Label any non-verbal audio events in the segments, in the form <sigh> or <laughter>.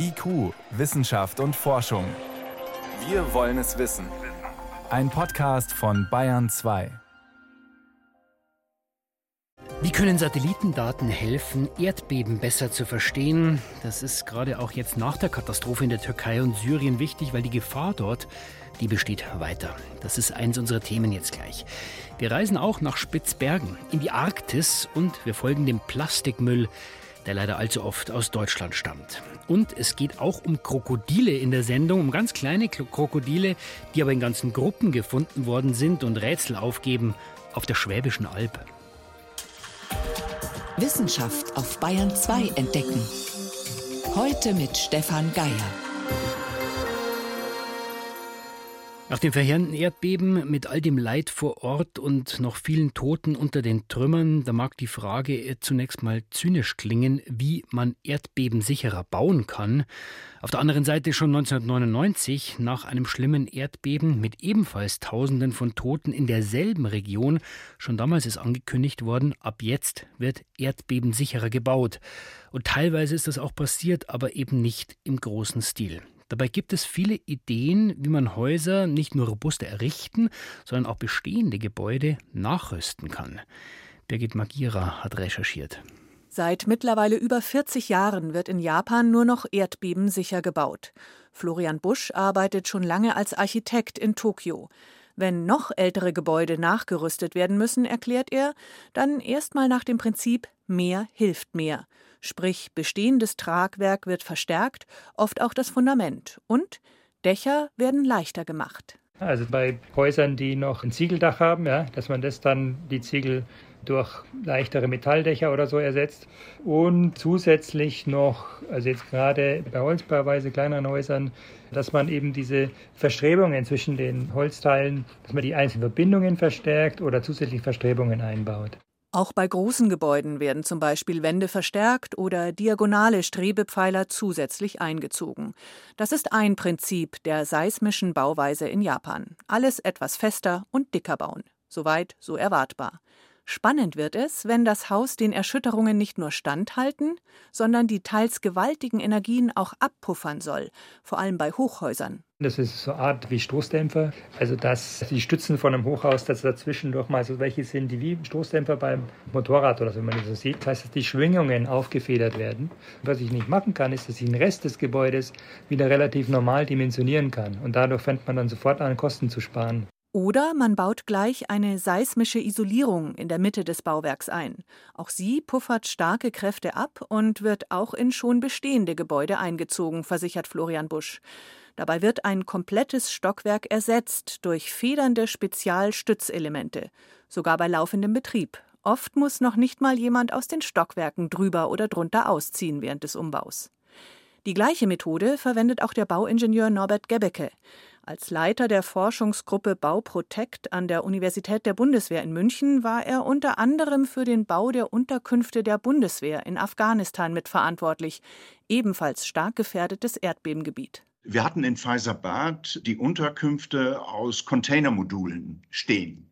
IQ, Wissenschaft und Forschung. Wir wollen es wissen. Ein Podcast von Bayern 2. Wie können Satellitendaten helfen, Erdbeben besser zu verstehen? Das ist gerade auch jetzt nach der Katastrophe in der Türkei und Syrien wichtig, weil die Gefahr dort, die besteht weiter. Das ist eins unserer Themen jetzt gleich. Wir reisen auch nach Spitzbergen, in die Arktis und wir folgen dem Plastikmüll, der leider allzu oft aus Deutschland stammt. Und es geht auch um Krokodile in der Sendung, um ganz kleine Krokodile, die aber in ganzen Gruppen gefunden worden sind und Rätsel aufgeben auf der Schwäbischen Alb. Wissenschaft auf Bayern 2 entdecken. Heute mit Stefan Geier. Nach dem verheerenden Erdbeben mit all dem Leid vor Ort und noch vielen Toten unter den Trümmern, da mag die Frage zunächst mal zynisch klingen, wie man Erdbeben sicherer bauen kann. Auf der anderen Seite schon 1999, nach einem schlimmen Erdbeben mit ebenfalls Tausenden von Toten in derselben Region, schon damals ist angekündigt worden, ab jetzt wird Erdbeben sicherer gebaut. Und teilweise ist das auch passiert, aber eben nicht im großen Stil. Dabei gibt es viele Ideen, wie man Häuser nicht nur robuster errichten, sondern auch bestehende Gebäude nachrüsten kann. Birgit Magira hat recherchiert. Seit mittlerweile über 40 Jahren wird in Japan nur noch erdbebensicher gebaut. Florian Busch arbeitet schon lange als Architekt in Tokio. Wenn noch ältere Gebäude nachgerüstet werden müssen, erklärt er, dann erstmal nach dem Prinzip mehr hilft mehr. Sprich, bestehendes Tragwerk wird verstärkt, oft auch das Fundament. Und Dächer werden leichter gemacht. Also bei Häusern, die noch ein Ziegeldach haben, ja, dass man das dann die Ziegel durch leichtere Metalldächer oder so ersetzt. Und zusätzlich noch, also jetzt gerade bei holzbauweise kleineren Häusern, dass man eben diese Verstrebungen zwischen den Holzteilen, dass man die einzelnen Verbindungen verstärkt oder zusätzlich Verstrebungen einbaut. Auch bei großen Gebäuden werden zum Beispiel Wände verstärkt oder diagonale Strebepfeiler zusätzlich eingezogen. Das ist ein Prinzip der seismischen Bauweise in Japan. Alles etwas fester und dicker bauen. Soweit so erwartbar. Spannend wird es, wenn das Haus den Erschütterungen nicht nur standhalten, sondern die teils gewaltigen Energien auch abpuffern soll, vor allem bei Hochhäusern. Das ist so eine Art wie Stoßdämpfer, also dass die Stützen von einem Hochhaus, dass dazwischen doch mal so welche sind, die wie Stoßdämpfer beim Motorrad oder so, wenn man das so sieht. Das heißt, dass die Schwingungen aufgefedert werden. Was ich nicht machen kann, ist, dass ich den Rest des Gebäudes wieder relativ normal dimensionieren kann. Und dadurch fängt man dann sofort an, Kosten zu sparen. Oder man baut gleich eine seismische Isolierung in der Mitte des Bauwerks ein. Auch sie puffert starke Kräfte ab und wird auch in schon bestehende Gebäude eingezogen, versichert Florian Busch. Dabei wird ein komplettes Stockwerk ersetzt durch federnde Spezialstützelemente, sogar bei laufendem Betrieb. Oft muss noch nicht mal jemand aus den Stockwerken drüber oder drunter ausziehen während des Umbaus. Die gleiche Methode verwendet auch der Bauingenieur Norbert Gebecke. Als Leiter der Forschungsgruppe Bauprotect an der Universität der Bundeswehr in München war er unter anderem für den Bau der Unterkünfte der Bundeswehr in Afghanistan mitverantwortlich, ebenfalls stark gefährdetes Erdbebengebiet. Wir hatten in Faisabad die Unterkünfte aus Containermodulen stehen.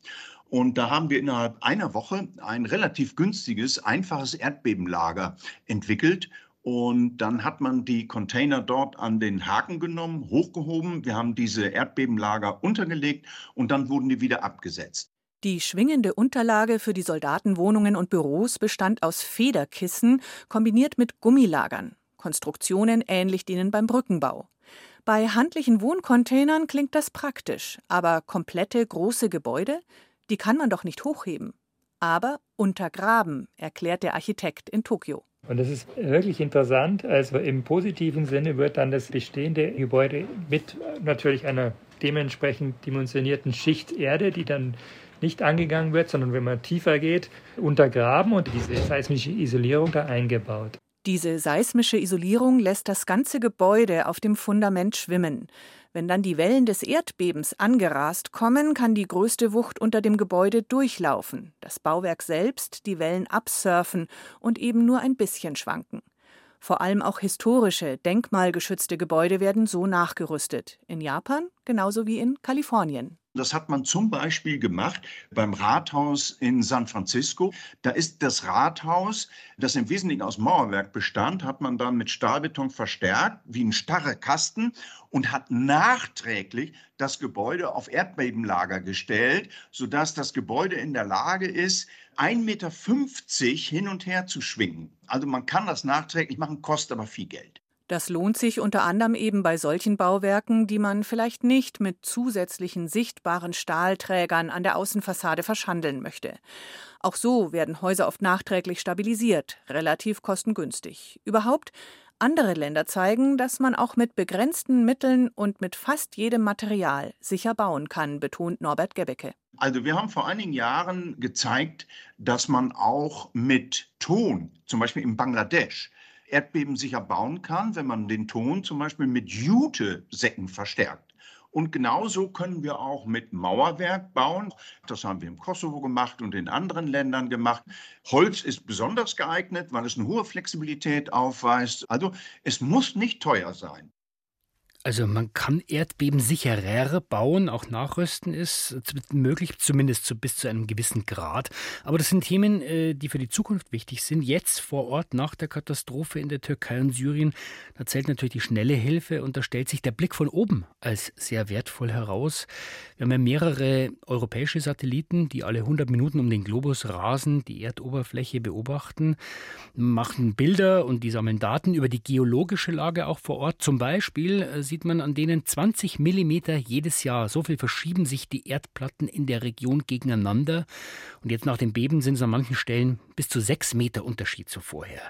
Und da haben wir innerhalb einer Woche ein relativ günstiges, einfaches Erdbebenlager entwickelt und dann hat man die Container dort an den Haken genommen, hochgehoben. Wir haben diese Erdbebenlager untergelegt und dann wurden die wieder abgesetzt. Die schwingende Unterlage für die Soldatenwohnungen und Büros bestand aus Federkissen kombiniert mit Gummilagern. Konstruktionen ähnlich denen beim Brückenbau. Bei handlichen Wohncontainern klingt das praktisch, aber komplette große Gebäude, die kann man doch nicht hochheben. Aber untergraben, erklärt der Architekt in Tokio. Und das ist wirklich interessant. Also im positiven Sinne wird dann das bestehende Gebäude mit natürlich einer dementsprechend dimensionierten Schicht Erde, die dann nicht angegangen wird, sondern wenn man tiefer geht, untergraben und diese seismische Isolierung da eingebaut. Diese seismische Isolierung lässt das ganze Gebäude auf dem Fundament schwimmen. Wenn dann die Wellen des Erdbebens angerast kommen, kann die größte Wucht unter dem Gebäude durchlaufen, das Bauwerk selbst die Wellen absurfen und eben nur ein bisschen schwanken. Vor allem auch historische, denkmalgeschützte Gebäude werden so nachgerüstet. In Japan genauso wie in Kalifornien. Das hat man zum Beispiel gemacht beim Rathaus in San Francisco. Da ist das Rathaus, das im Wesentlichen aus Mauerwerk bestand, hat man dann mit Stahlbeton verstärkt, wie ein starrer Kasten und hat nachträglich das Gebäude auf Erdbebenlager gestellt, sodass das Gebäude in der Lage ist, 1,50 Meter hin und her zu schwingen. Also man kann das nachträglich machen, kostet aber viel Geld. Das lohnt sich unter anderem eben bei solchen Bauwerken, die man vielleicht nicht mit zusätzlichen sichtbaren Stahlträgern an der Außenfassade verschandeln möchte. Auch so werden Häuser oft nachträglich stabilisiert, relativ kostengünstig. Überhaupt andere Länder zeigen, dass man auch mit begrenzten Mitteln und mit fast jedem Material sicher bauen kann, betont Norbert Gebecke. Also wir haben vor einigen Jahren gezeigt, dass man auch mit Ton, zum Beispiel in Bangladesch, erdbebensicher bauen kann, wenn man den Ton zum Beispiel mit Jute-Säcken verstärkt. Und genauso können wir auch mit Mauerwerk bauen. Das haben wir im Kosovo gemacht und in anderen Ländern gemacht. Holz ist besonders geeignet, weil es eine hohe Flexibilität aufweist. Also es muss nicht teuer sein. Also man kann Erdbeben sicherer bauen, auch nachrüsten ist möglich, zumindest zu, bis zu einem gewissen Grad. Aber das sind Themen, äh, die für die Zukunft wichtig sind. Jetzt vor Ort nach der Katastrophe in der Türkei und Syrien, da zählt natürlich die schnelle Hilfe und da stellt sich der Blick von oben als sehr wertvoll heraus. Wir haben ja mehrere europäische Satelliten, die alle 100 Minuten um den Globus rasen, die Erdoberfläche beobachten, machen Bilder und die sammeln Daten über die geologische Lage auch vor Ort. Zum Beispiel äh, sieht man an denen 20 Millimeter jedes Jahr. So viel verschieben sich die Erdplatten in der Region gegeneinander. Und jetzt nach dem Beben sind es an manchen Stellen bis zu sechs Meter Unterschied zu vorher.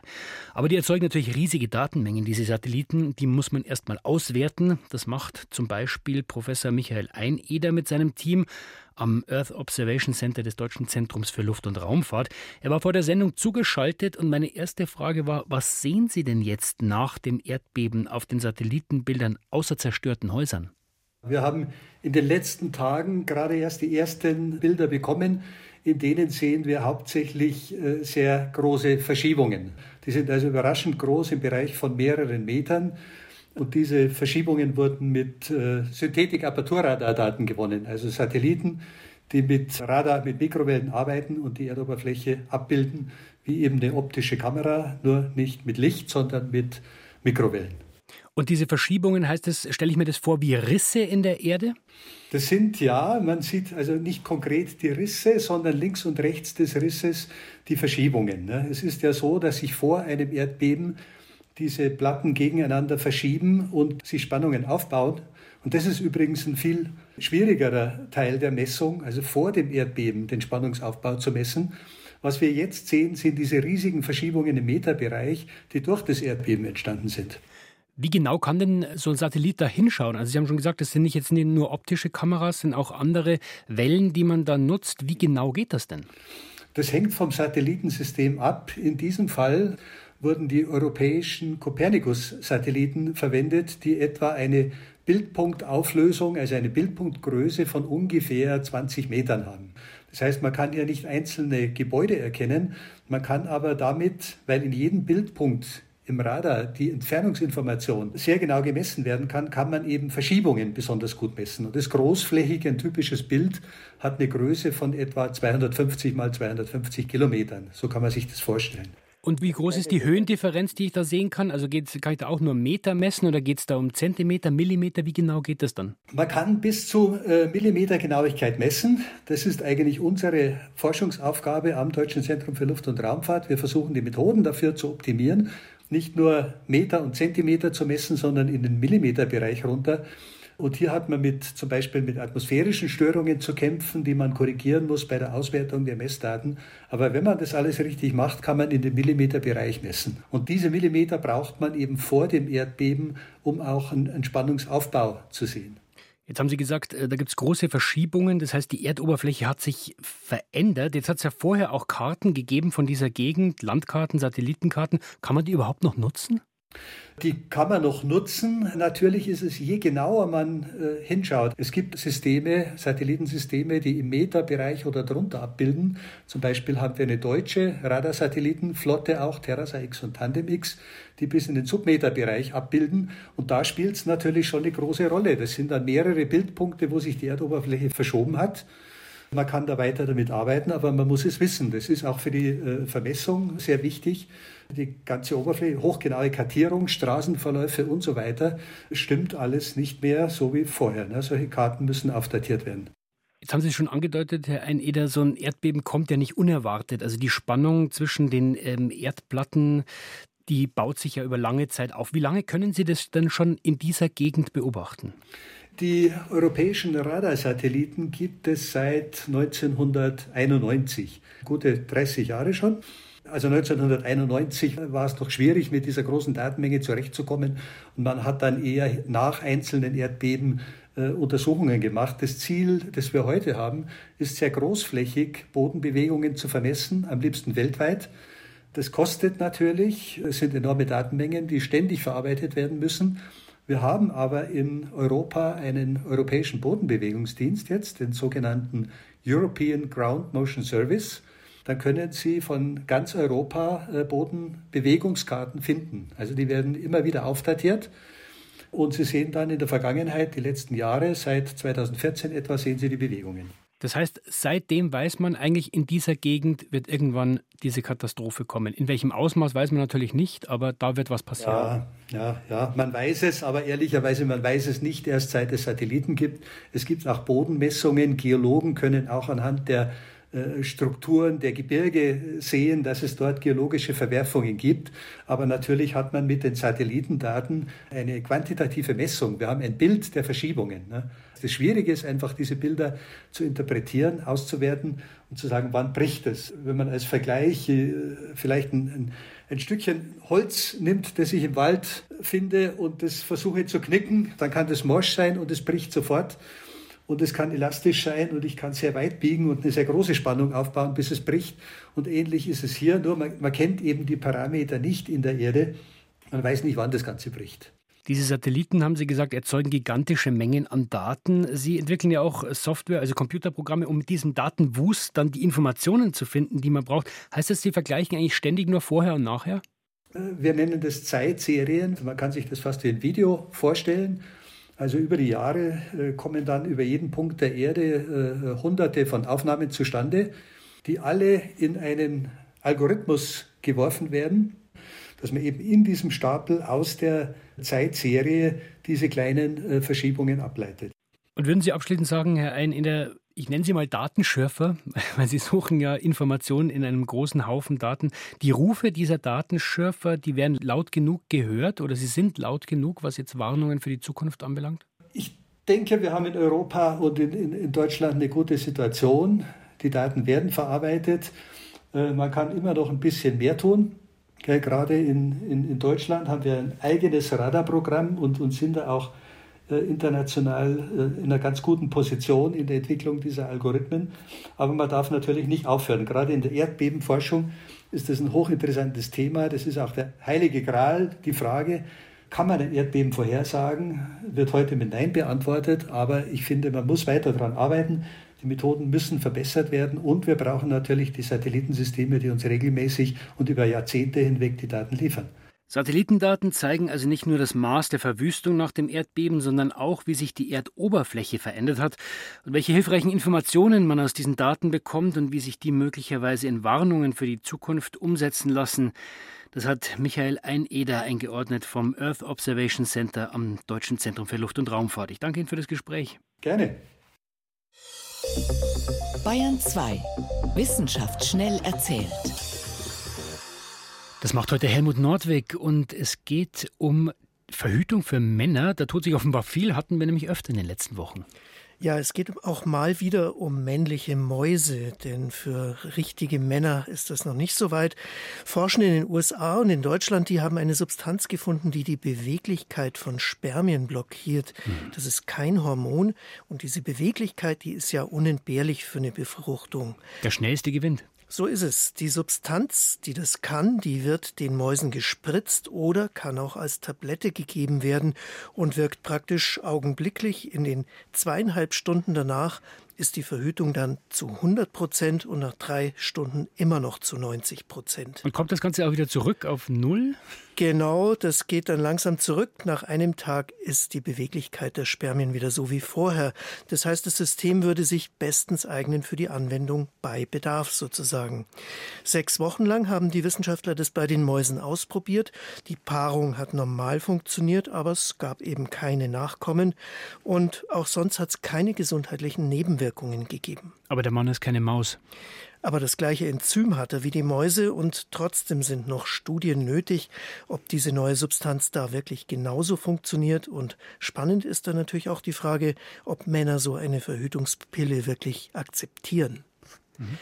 Aber die erzeugen natürlich riesige Datenmengen, diese Satelliten. Die muss man erstmal auswerten. Das macht zum Beispiel Professor Michael Eineder mit seinem Team am Earth Observation Center des Deutschen Zentrums für Luft- und Raumfahrt. Er war vor der Sendung zugeschaltet und meine erste Frage war, was sehen Sie denn jetzt nach dem Erdbeben auf den Satellitenbildern außer zerstörten Häusern? Wir haben in den letzten Tagen gerade erst die ersten Bilder bekommen. In denen sehen wir hauptsächlich äh, sehr große Verschiebungen. Die sind also überraschend groß im Bereich von mehreren Metern. Und diese Verschiebungen wurden mit äh, Synthetik-Aperturradardaten gewonnen, also Satelliten, die mit Radar, mit Mikrowellen arbeiten und die Erdoberfläche abbilden, wie eben eine optische Kamera, nur nicht mit Licht, sondern mit Mikrowellen. Und diese Verschiebungen, heißt das, stelle ich mir das vor, wie Risse in der Erde? Das sind ja, man sieht also nicht konkret die Risse, sondern links und rechts des Risses die Verschiebungen. Ne? Es ist ja so, dass sich vor einem Erdbeben diese Platten gegeneinander verschieben und sich Spannungen aufbauen. Und das ist übrigens ein viel schwierigerer Teil der Messung, also vor dem Erdbeben den Spannungsaufbau zu messen. Was wir jetzt sehen, sind diese riesigen Verschiebungen im Meterbereich, die durch das Erdbeben entstanden sind. Wie genau kann denn so ein Satellit da hinschauen? Also Sie haben schon gesagt, das sind nicht jetzt nur optische Kameras, sind auch andere Wellen, die man da nutzt. Wie genau geht das denn? Das hängt vom Satellitensystem ab. In diesem Fall wurden die europäischen Copernicus-Satelliten verwendet, die etwa eine Bildpunktauflösung, also eine Bildpunktgröße von ungefähr 20 Metern haben. Das heißt, man kann ja nicht einzelne Gebäude erkennen, man kann aber damit, weil in jedem Bildpunkt im Radar die Entfernungsinformation sehr genau gemessen werden kann, kann man eben Verschiebungen besonders gut messen. Und das großflächige, ein typisches Bild, hat eine Größe von etwa 250 mal 250 Kilometern. So kann man sich das vorstellen. Und wie groß ist die Höhendifferenz, die ich da sehen kann? Also geht's, kann ich da auch nur Meter messen oder geht es da um Zentimeter, Millimeter? Wie genau geht das dann? Man kann bis zu äh, Millimeter Genauigkeit messen. Das ist eigentlich unsere Forschungsaufgabe am Deutschen Zentrum für Luft- und Raumfahrt. Wir versuchen die Methoden dafür zu optimieren, nicht nur Meter und Zentimeter zu messen, sondern in den Millimeterbereich runter. Und hier hat man mit, zum Beispiel mit atmosphärischen Störungen zu kämpfen, die man korrigieren muss bei der Auswertung der Messdaten. Aber wenn man das alles richtig macht, kann man in den Millimeterbereich messen. Und diese Millimeter braucht man eben vor dem Erdbeben, um auch einen Spannungsaufbau zu sehen. Jetzt haben Sie gesagt, äh, da gibt es große Verschiebungen. Das heißt, die Erdoberfläche hat sich verändert. Jetzt hat es ja vorher auch Karten gegeben von dieser Gegend, Landkarten, Satellitenkarten. Kann man die überhaupt noch nutzen? Die kann man noch nutzen. Natürlich ist es, je genauer man äh, hinschaut. Es gibt Systeme, Satellitensysteme, die im Meterbereich oder drunter abbilden. Zum Beispiel haben wir eine deutsche Radarsatellitenflotte, auch TerraSat X und Tandem X, die bis in den Submeterbereich abbilden. Und da spielt es natürlich schon eine große Rolle. Das sind dann mehrere Bildpunkte, wo sich die Erdoberfläche verschoben hat. Man kann da weiter damit arbeiten, aber man muss es wissen. Das ist auch für die äh, Vermessung sehr wichtig. Die ganze Oberfläche, hochgenaue Kartierung, Straßenverläufe und so weiter, stimmt alles nicht mehr so wie vorher. Ne? Solche Karten müssen aufdatiert werden. Jetzt haben Sie schon angedeutet, Herr Eineder, so ein Erdbeben kommt ja nicht unerwartet. Also die Spannung zwischen den ähm, Erdplatten, die baut sich ja über lange Zeit auf. Wie lange können Sie das denn schon in dieser Gegend beobachten? Die europäischen Radarsatelliten gibt es seit 1991, gute 30 Jahre schon. Also 1991 war es noch schwierig, mit dieser großen Datenmenge zurechtzukommen. Und man hat dann eher nach einzelnen Erdbeben äh, Untersuchungen gemacht. Das Ziel, das wir heute haben, ist sehr großflächig Bodenbewegungen zu vermessen, am liebsten weltweit. Das kostet natürlich, es sind enorme Datenmengen, die ständig verarbeitet werden müssen. Wir haben aber in Europa einen europäischen Bodenbewegungsdienst jetzt, den sogenannten European Ground Motion Service. Dann können Sie von ganz Europa äh, Bodenbewegungskarten finden. Also die werden immer wieder aufdatiert. Und Sie sehen dann in der Vergangenheit, die letzten Jahre, seit 2014 etwa, sehen Sie die Bewegungen. Das heißt, seitdem weiß man eigentlich, in dieser Gegend wird irgendwann diese Katastrophe kommen. In welchem Ausmaß weiß man natürlich nicht, aber da wird was passieren. Ja, ja, ja, man weiß es, aber ehrlicherweise, man weiß es nicht erst seit es Satelliten gibt. Es gibt auch Bodenmessungen. Geologen können auch anhand der Strukturen der Gebirge sehen, dass es dort geologische Verwerfungen gibt. Aber natürlich hat man mit den Satellitendaten eine quantitative Messung. Wir haben ein Bild der Verschiebungen. Ne? Das Schwierige ist einfach, diese Bilder zu interpretieren, auszuwerten und zu sagen, wann bricht es. Wenn man als Vergleich äh, vielleicht ein, ein, ein Stückchen Holz nimmt, das ich im Wald finde und das versuche zu knicken, dann kann das morsch sein und es bricht sofort und es kann elastisch sein und ich kann sehr weit biegen und eine sehr große Spannung aufbauen, bis es bricht. Und ähnlich ist es hier, nur man, man kennt eben die Parameter nicht in der Erde. Man weiß nicht, wann das Ganze bricht. Diese Satelliten, haben Sie gesagt, erzeugen gigantische Mengen an Daten. Sie entwickeln ja auch Software, also Computerprogramme, um mit diesem Datenwust dann die Informationen zu finden, die man braucht. Heißt das, Sie vergleichen eigentlich ständig nur vorher und nachher? Äh, wir nennen das Zeitserien. Man kann sich das fast wie ein Video vorstellen. Also über die Jahre äh, kommen dann über jeden Punkt der Erde äh, hunderte von Aufnahmen zustande, die alle in einen Algorithmus geworfen werden, dass man eben in diesem Stapel aus der Zeitserie diese kleinen äh, Verschiebungen ableitet. Und würden Sie abschließend sagen, Herr Ein, in der ich nenne sie mal Datenschürfer, <laughs> weil sie suchen ja Informationen in einem großen Haufen Daten. Die Rufe dieser Datenschürfer, die werden laut genug gehört oder sie sind laut genug, was jetzt Warnungen für die Zukunft anbelangt? Ich denke, wir haben in Europa und in, in, in Deutschland eine gute Situation. Die Daten werden verarbeitet. Äh, man kann immer noch ein bisschen mehr tun. Gerade in, in, Deutschland haben wir ein eigenes Radarprogramm und, und sind da auch international äh, in einer ganz guten Position in der Entwicklung dieser Algorithmen. Aber man darf natürlich nicht aufhören. Gerade in der Erdbebenforschung ist das ein hochinteressantes Thema. Das ist auch der heilige Gral, die Frage, kann man ein Erdbeben vorhersagen? Wird heute mit Nein beantwortet, aber ich finde, man muss weiter daran arbeiten. Die Methoden müssen verbessert werden und wir brauchen natürlich die Satellitensysteme, die uns regelmäßig und über Jahrzehnte hinweg die Daten liefern. Satellitendaten zeigen also nicht nur das Maß der Verwüstung nach dem Erdbeben, sondern auch, wie sich die Erdoberfläche verändert hat und welche hilfreichen Informationen man aus diesen Daten bekommt und wie sich die möglicherweise in Warnungen für die Zukunft umsetzen lassen. Das hat Michael Eineder eingeordnet vom Earth Observation Center am Deutschen Zentrum für Luft- und Raumfahrt. Ich danke Ihnen für das Gespräch. Gerne. Bayern 2. Wissenschaft schnell erzählt. Das macht heute Helmut Nordwig und es geht um Verhütung für Männer. Da tut sich offenbar viel, hatten wir nämlich öfter in den letzten Wochen. Ja, es geht auch mal wieder um männliche Mäuse, denn für richtige Männer ist das noch nicht so weit. Forschende in den USA und in Deutschland, die haben eine Substanz gefunden, die die Beweglichkeit von Spermien blockiert. Mhm. Das ist kein Hormon und diese Beweglichkeit, die ist ja unentbehrlich für eine Befruchtung. Der schnellste gewinnt. So ist es. Die Substanz, die das kann, die wird den Mäusen gespritzt oder kann auch als Tablette gegeben werden und wirkt praktisch augenblicklich in den zweieinhalb Stunden danach ist die Verhütung dann zu 100 Prozent und nach drei Stunden immer noch zu 90 Prozent. Und kommt das Ganze auch wieder zurück auf Null? Genau, das geht dann langsam zurück. Nach einem Tag ist die Beweglichkeit der Spermien wieder so wie vorher. Das heißt, das System würde sich bestens eignen für die Anwendung bei Bedarf sozusagen. Sechs Wochen lang haben die Wissenschaftler das bei den Mäusen ausprobiert. Die Paarung hat normal funktioniert, aber es gab eben keine Nachkommen. Und auch sonst hat es keine gesundheitlichen Nebenwirkungen gegeben. Aber der Mann ist keine Maus aber das gleiche Enzym hat er wie die Mäuse und trotzdem sind noch Studien nötig, ob diese neue Substanz da wirklich genauso funktioniert. Und spannend ist dann natürlich auch die Frage, ob Männer so eine Verhütungspille wirklich akzeptieren. Mhm.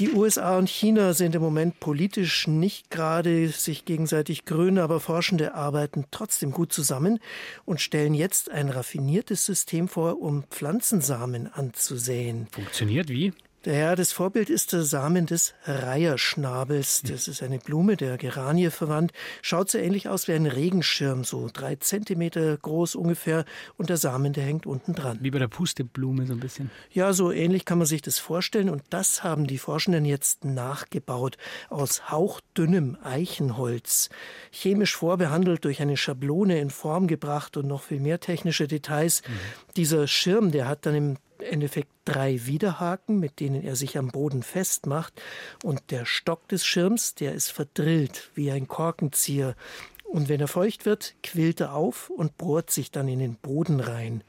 Die USA und China sind im Moment politisch nicht gerade sich gegenseitig grün, aber Forschende arbeiten trotzdem gut zusammen und stellen jetzt ein raffiniertes System vor, um Pflanzensamen anzusäen. Funktioniert wie? Ja, das Vorbild ist der Samen des Reiherschnabels. Das ist eine Blume der Geranie verwandt. Schaut so ähnlich aus wie ein Regenschirm, so drei Zentimeter groß ungefähr. Und der Samen, der hängt unten dran. Wie bei der Pusteblume so ein bisschen. Ja, so ähnlich kann man sich das vorstellen. Und das haben die Forschenden jetzt nachgebaut aus hauchdünnem Eichenholz. Chemisch vorbehandelt durch eine Schablone in Form gebracht und noch viel mehr technische Details. Mhm. Dieser Schirm, der hat dann im Endeffekt drei Widerhaken, mit denen er sich am Boden festmacht. Und der Stock des Schirms, der ist verdrillt wie ein Korkenzieher. Und wenn er feucht wird, quillt er auf und bohrt sich dann in den Boden rein.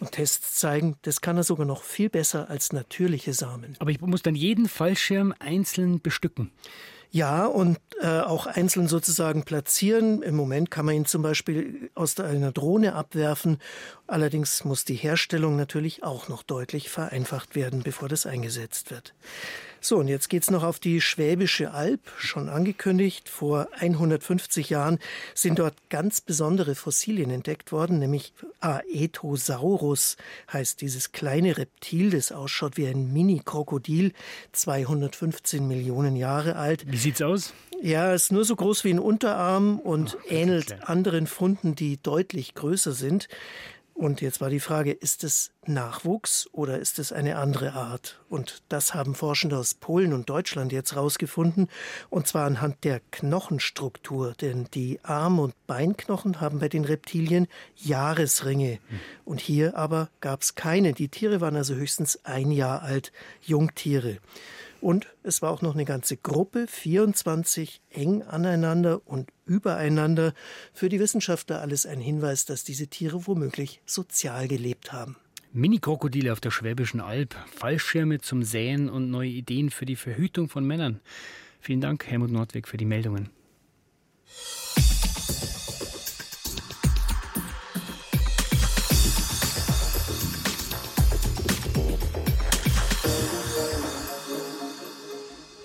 Und Tests zeigen, das kann er sogar noch viel besser als natürliche Samen. Aber ich muss dann jeden Fallschirm einzeln bestücken. Ja, und äh, auch einzeln sozusagen platzieren. Im Moment kann man ihn zum Beispiel aus einer Drohne abwerfen. Allerdings muss die Herstellung natürlich auch noch deutlich vereinfacht werden, bevor das eingesetzt wird. So, und jetzt geht's noch auf die Schwäbische Alb. Schon angekündigt, vor 150 Jahren sind dort ganz besondere Fossilien entdeckt worden, nämlich Aetosaurus heißt dieses kleine Reptil, das ausschaut wie ein Mini-Krokodil, 215 Millionen Jahre alt. Wie sieht's aus? Ja, ist nur so groß wie ein Unterarm und Ach, ähnelt anderen Funden, die deutlich größer sind. Und jetzt war die Frage, ist es Nachwuchs oder ist es eine andere Art? Und das haben Forschende aus Polen und Deutschland jetzt rausgefunden, und zwar anhand der Knochenstruktur, denn die Arm- und Beinknochen haben bei den Reptilien Jahresringe. Und hier aber gab es keine. Die Tiere waren also höchstens ein Jahr alt, Jungtiere. Und es war auch noch eine ganze Gruppe, 24 eng aneinander und übereinander. Für die Wissenschaftler alles ein Hinweis, dass diese Tiere womöglich sozial gelebt haben. Mini-Krokodile auf der Schwäbischen Alb, Fallschirme zum Säen und neue Ideen für die Verhütung von Männern. Vielen Dank, Helmut Nordweg, für die Meldungen.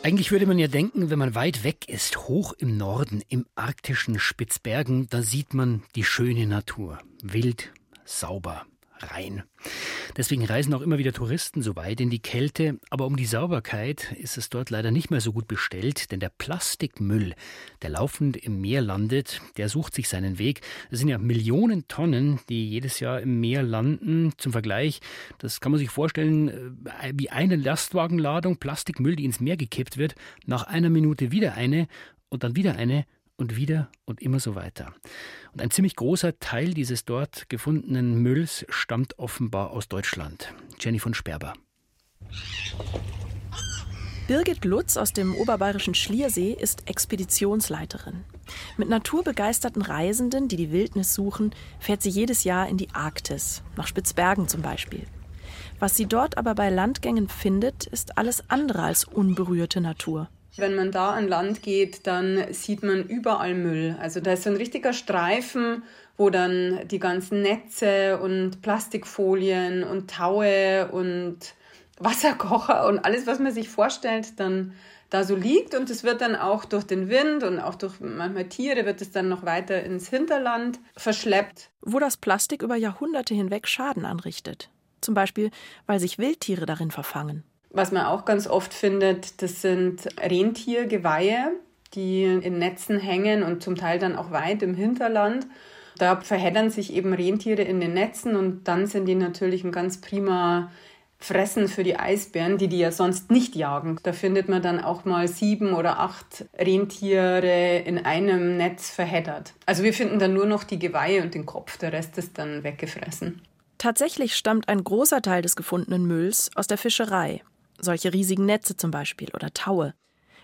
Eigentlich würde man ja denken, wenn man weit weg ist, hoch im Norden, im arktischen Spitzbergen, da sieht man die schöne Natur. Wild, sauber, rein. Deswegen reisen auch immer wieder Touristen so weit in die Kälte, aber um die Sauberkeit ist es dort leider nicht mehr so gut bestellt, denn der Plastikmüll, der laufend im Meer landet, der sucht sich seinen Weg. Es sind ja Millionen Tonnen, die jedes Jahr im Meer landen. Zum Vergleich, das kann man sich vorstellen, äh, wie eine Lastwagenladung Plastikmüll, die ins Meer gekippt wird, nach einer Minute wieder eine und dann wieder eine und wieder und immer so weiter. Und ein ziemlich großer Teil dieses dort gefundenen Mülls stammt offenbar aus Deutschland. Jenny von Sperber. Birgit Lutz aus dem oberbayerischen Schliersee ist Expeditionsleiterin. Mit naturbegeisterten Reisenden, die die Wildnis suchen, fährt sie jedes Jahr in die Arktis, nach Spitzbergen zum Beispiel. Was sie dort aber bei Landgängen findet, ist alles andere als unberührte Natur. Wenn man da an Land geht, dann sieht man überall Müll. Also da ist so ein richtiger Streifen, wo dann die ganzen Netze und Plastikfolien und Taue und Wasserkocher und alles, was man sich vorstellt, dann da so liegt und es wird dann auch durch den Wind und auch durch manchmal Tiere wird es dann noch weiter ins Hinterland verschleppt. Wo das Plastik über Jahrhunderte hinweg Schaden anrichtet. Zum Beispiel, weil sich Wildtiere darin verfangen Was man auch ganz oft findet, das sind Rentiergeweihe, die in Netzen hängen und zum Teil dann auch weit im Hinterland. Da verheddern sich eben Rentiere in den Netzen und dann sind die natürlich ein ganz prima Fressen für die Eisbären, die die ja sonst nicht jagen. Da findet man dann auch mal sieben oder acht Rentiere in einem Netz verheddert. Also wir finden dann nur noch die Geweihe und den Kopf, der Rest ist dann weggefressen. Tatsächlich stammt ein großer Teil des gefundenen Mülls aus der Fischerei. Solche riesigen Netze zum Beispiel oder Taue.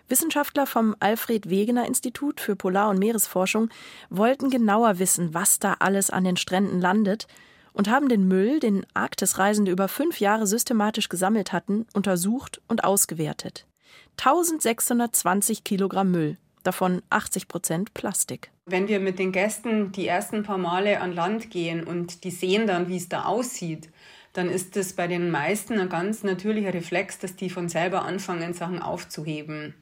Wissenschaftler vom Alfred Wegener Institut für Polar- und Meeresforschung wollten genauer wissen, was da alles an den Stränden landet und haben den Müll, den Arktisreisende über fünf Jahre systematisch gesammelt hatten, untersucht und ausgewertet. 1620 Kilogramm Müll, davon 80 Prozent Plastik. Wenn wir mit den Gästen die ersten paar Male an Land gehen und die sehen dann, wie es da aussieht, dann ist es bei den meisten ein ganz natürlicher Reflex, dass die von selber anfangen, Sachen aufzuheben.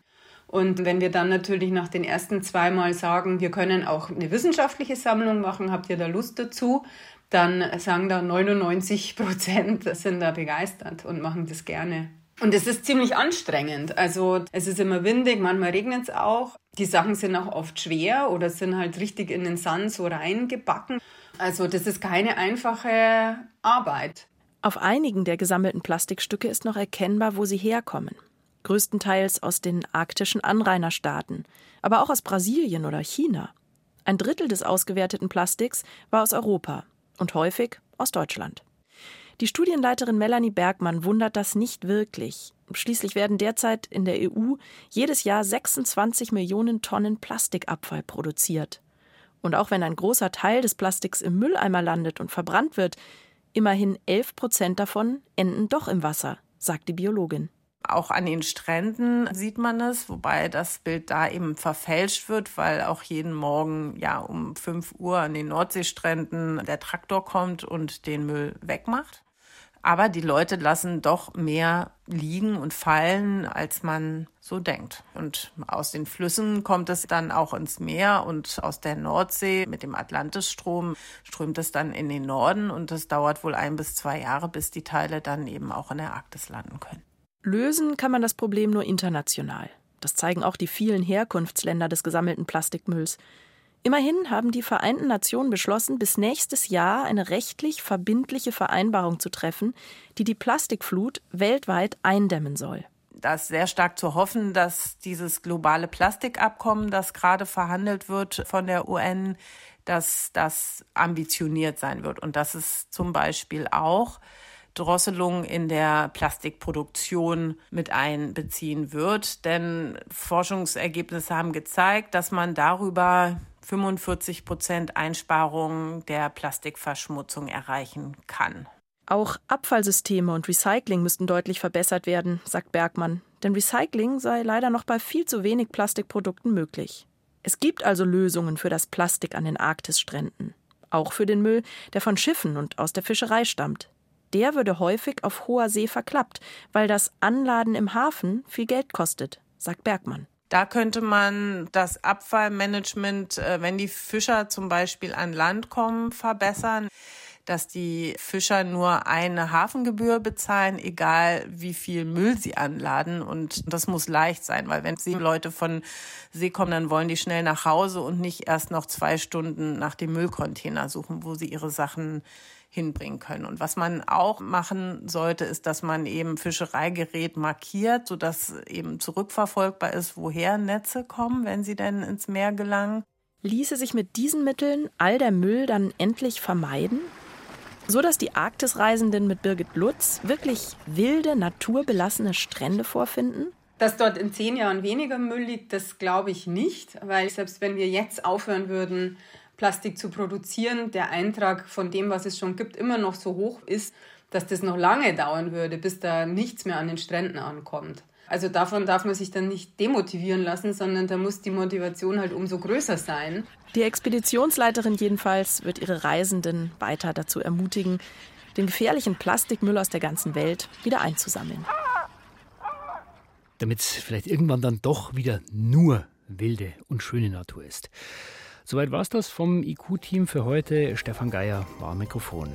Und wenn wir dann natürlich nach den ersten zweimal sagen, wir können auch eine wissenschaftliche Sammlung machen, habt ihr da Lust dazu? Dann sagen da 99 Prozent sind da begeistert und machen das gerne. Und es ist ziemlich anstrengend. Also es ist immer windig, manchmal regnet es auch. Die Sachen sind auch oft schwer oder sind halt richtig in den Sand so reingebacken. Also das ist keine einfache Arbeit. Auf einigen der gesammelten Plastikstücke ist noch erkennbar, wo sie herkommen größtenteils aus den arktischen Anrainerstaaten, aber auch aus Brasilien oder China. Ein Drittel des ausgewerteten Plastiks war aus Europa und häufig aus Deutschland. Die Studienleiterin Melanie Bergmann wundert das nicht wirklich. Schließlich werden derzeit in der EU jedes Jahr 26 Millionen Tonnen Plastikabfall produziert. Und auch wenn ein großer Teil des Plastiks im Mülleimer landet und verbrannt wird, immerhin 11 Prozent davon enden doch im Wasser, sagt die Biologin. Auch an den Stränden sieht man es, wobei das Bild da eben verfälscht wird, weil auch jeden Morgen ja um 5 Uhr an den Nordseestränden der Traktor kommt und den Müll wegmacht. Aber die Leute lassen doch mehr liegen und fallen, als man so denkt. Und aus den Flüssen kommt es dann auch ins Meer und aus der Nordsee mit dem Atlantisstrom strömt es dann in den Norden und es dauert wohl ein bis zwei Jahre, bis die Teile dann eben auch in der Arktis landen können. Lösen kann man das Problem nur international. Das zeigen auch die vielen Herkunftsländer des gesammelten Plastikmülls. Immerhin haben die Vereinten Nationen beschlossen, bis nächstes Jahr eine rechtlich verbindliche Vereinbarung zu treffen, die die Plastikflut weltweit eindämmen soll. Da ist sehr stark zu hoffen, dass dieses globale Plastikabkommen, das gerade verhandelt wird von der UN, dass das ambitioniert sein wird und dass es zum Beispiel auch Drosselung in der Plastikproduktion mit einbeziehen wird. Denn Forschungsergebnisse haben gezeigt, dass man darüber 45 Prozent Einsparungen der Plastikverschmutzung erreichen kann. Auch Abfallsysteme und Recycling müssten deutlich verbessert werden, sagt Bergmann. Denn Recycling sei leider noch bei viel zu wenig Plastikprodukten möglich. Es gibt also Lösungen für das Plastik an den Arktisstränden. Auch für den Müll, der von Schiffen und aus der Fischerei stammt der würde häufig auf hoher See verklappt, weil das Anladen im Hafen viel Geld kostet, sagt Bergmann. Da könnte man das Abfallmanagement, äh, wenn die Fischer zum Beispiel an Land kommen, verbessern dass die Fischer nur eine Hafengebühr bezahlen, egal wie viel Müll sie anladen. Und das muss leicht sein, weil wenn die Leute von See kommen, dann wollen die schnell nach Hause und nicht erst noch zwei Stunden nach dem Müllcontainer suchen, wo sie ihre Sachen hinbringen können. Und was man auch machen sollte, ist, dass man eben Fischereigerät markiert, sodass eben zurückverfolgbar ist, woher Netze kommen, wenn sie denn ins Meer gelangen. Ließe sich mit diesen Mitteln all der Müll dann endlich vermeiden? So dass die Arktisreisenden mit Birgit Lutz wirklich wilde, naturbelassene Strände vorfinden? Dass dort in zehn Jahren weniger Müll liegt, das glaube ich nicht, weil selbst wenn wir jetzt aufhören würden, Plastik zu produzieren, der Eintrag von dem, was es schon gibt, immer noch so hoch ist, dass das noch lange dauern würde, bis da nichts mehr an den Stränden ankommt. Also davon darf man sich dann nicht demotivieren lassen, sondern da muss die Motivation halt umso größer sein. Die Expeditionsleiterin jedenfalls wird ihre Reisenden weiter dazu ermutigen, den gefährlichen Plastikmüll aus der ganzen Welt wieder einzusammeln. Damit es vielleicht irgendwann dann doch wieder nur wilde und schöne Natur ist. Soweit war es das vom IQ-Team für heute. Stefan Geier war Mikrofon.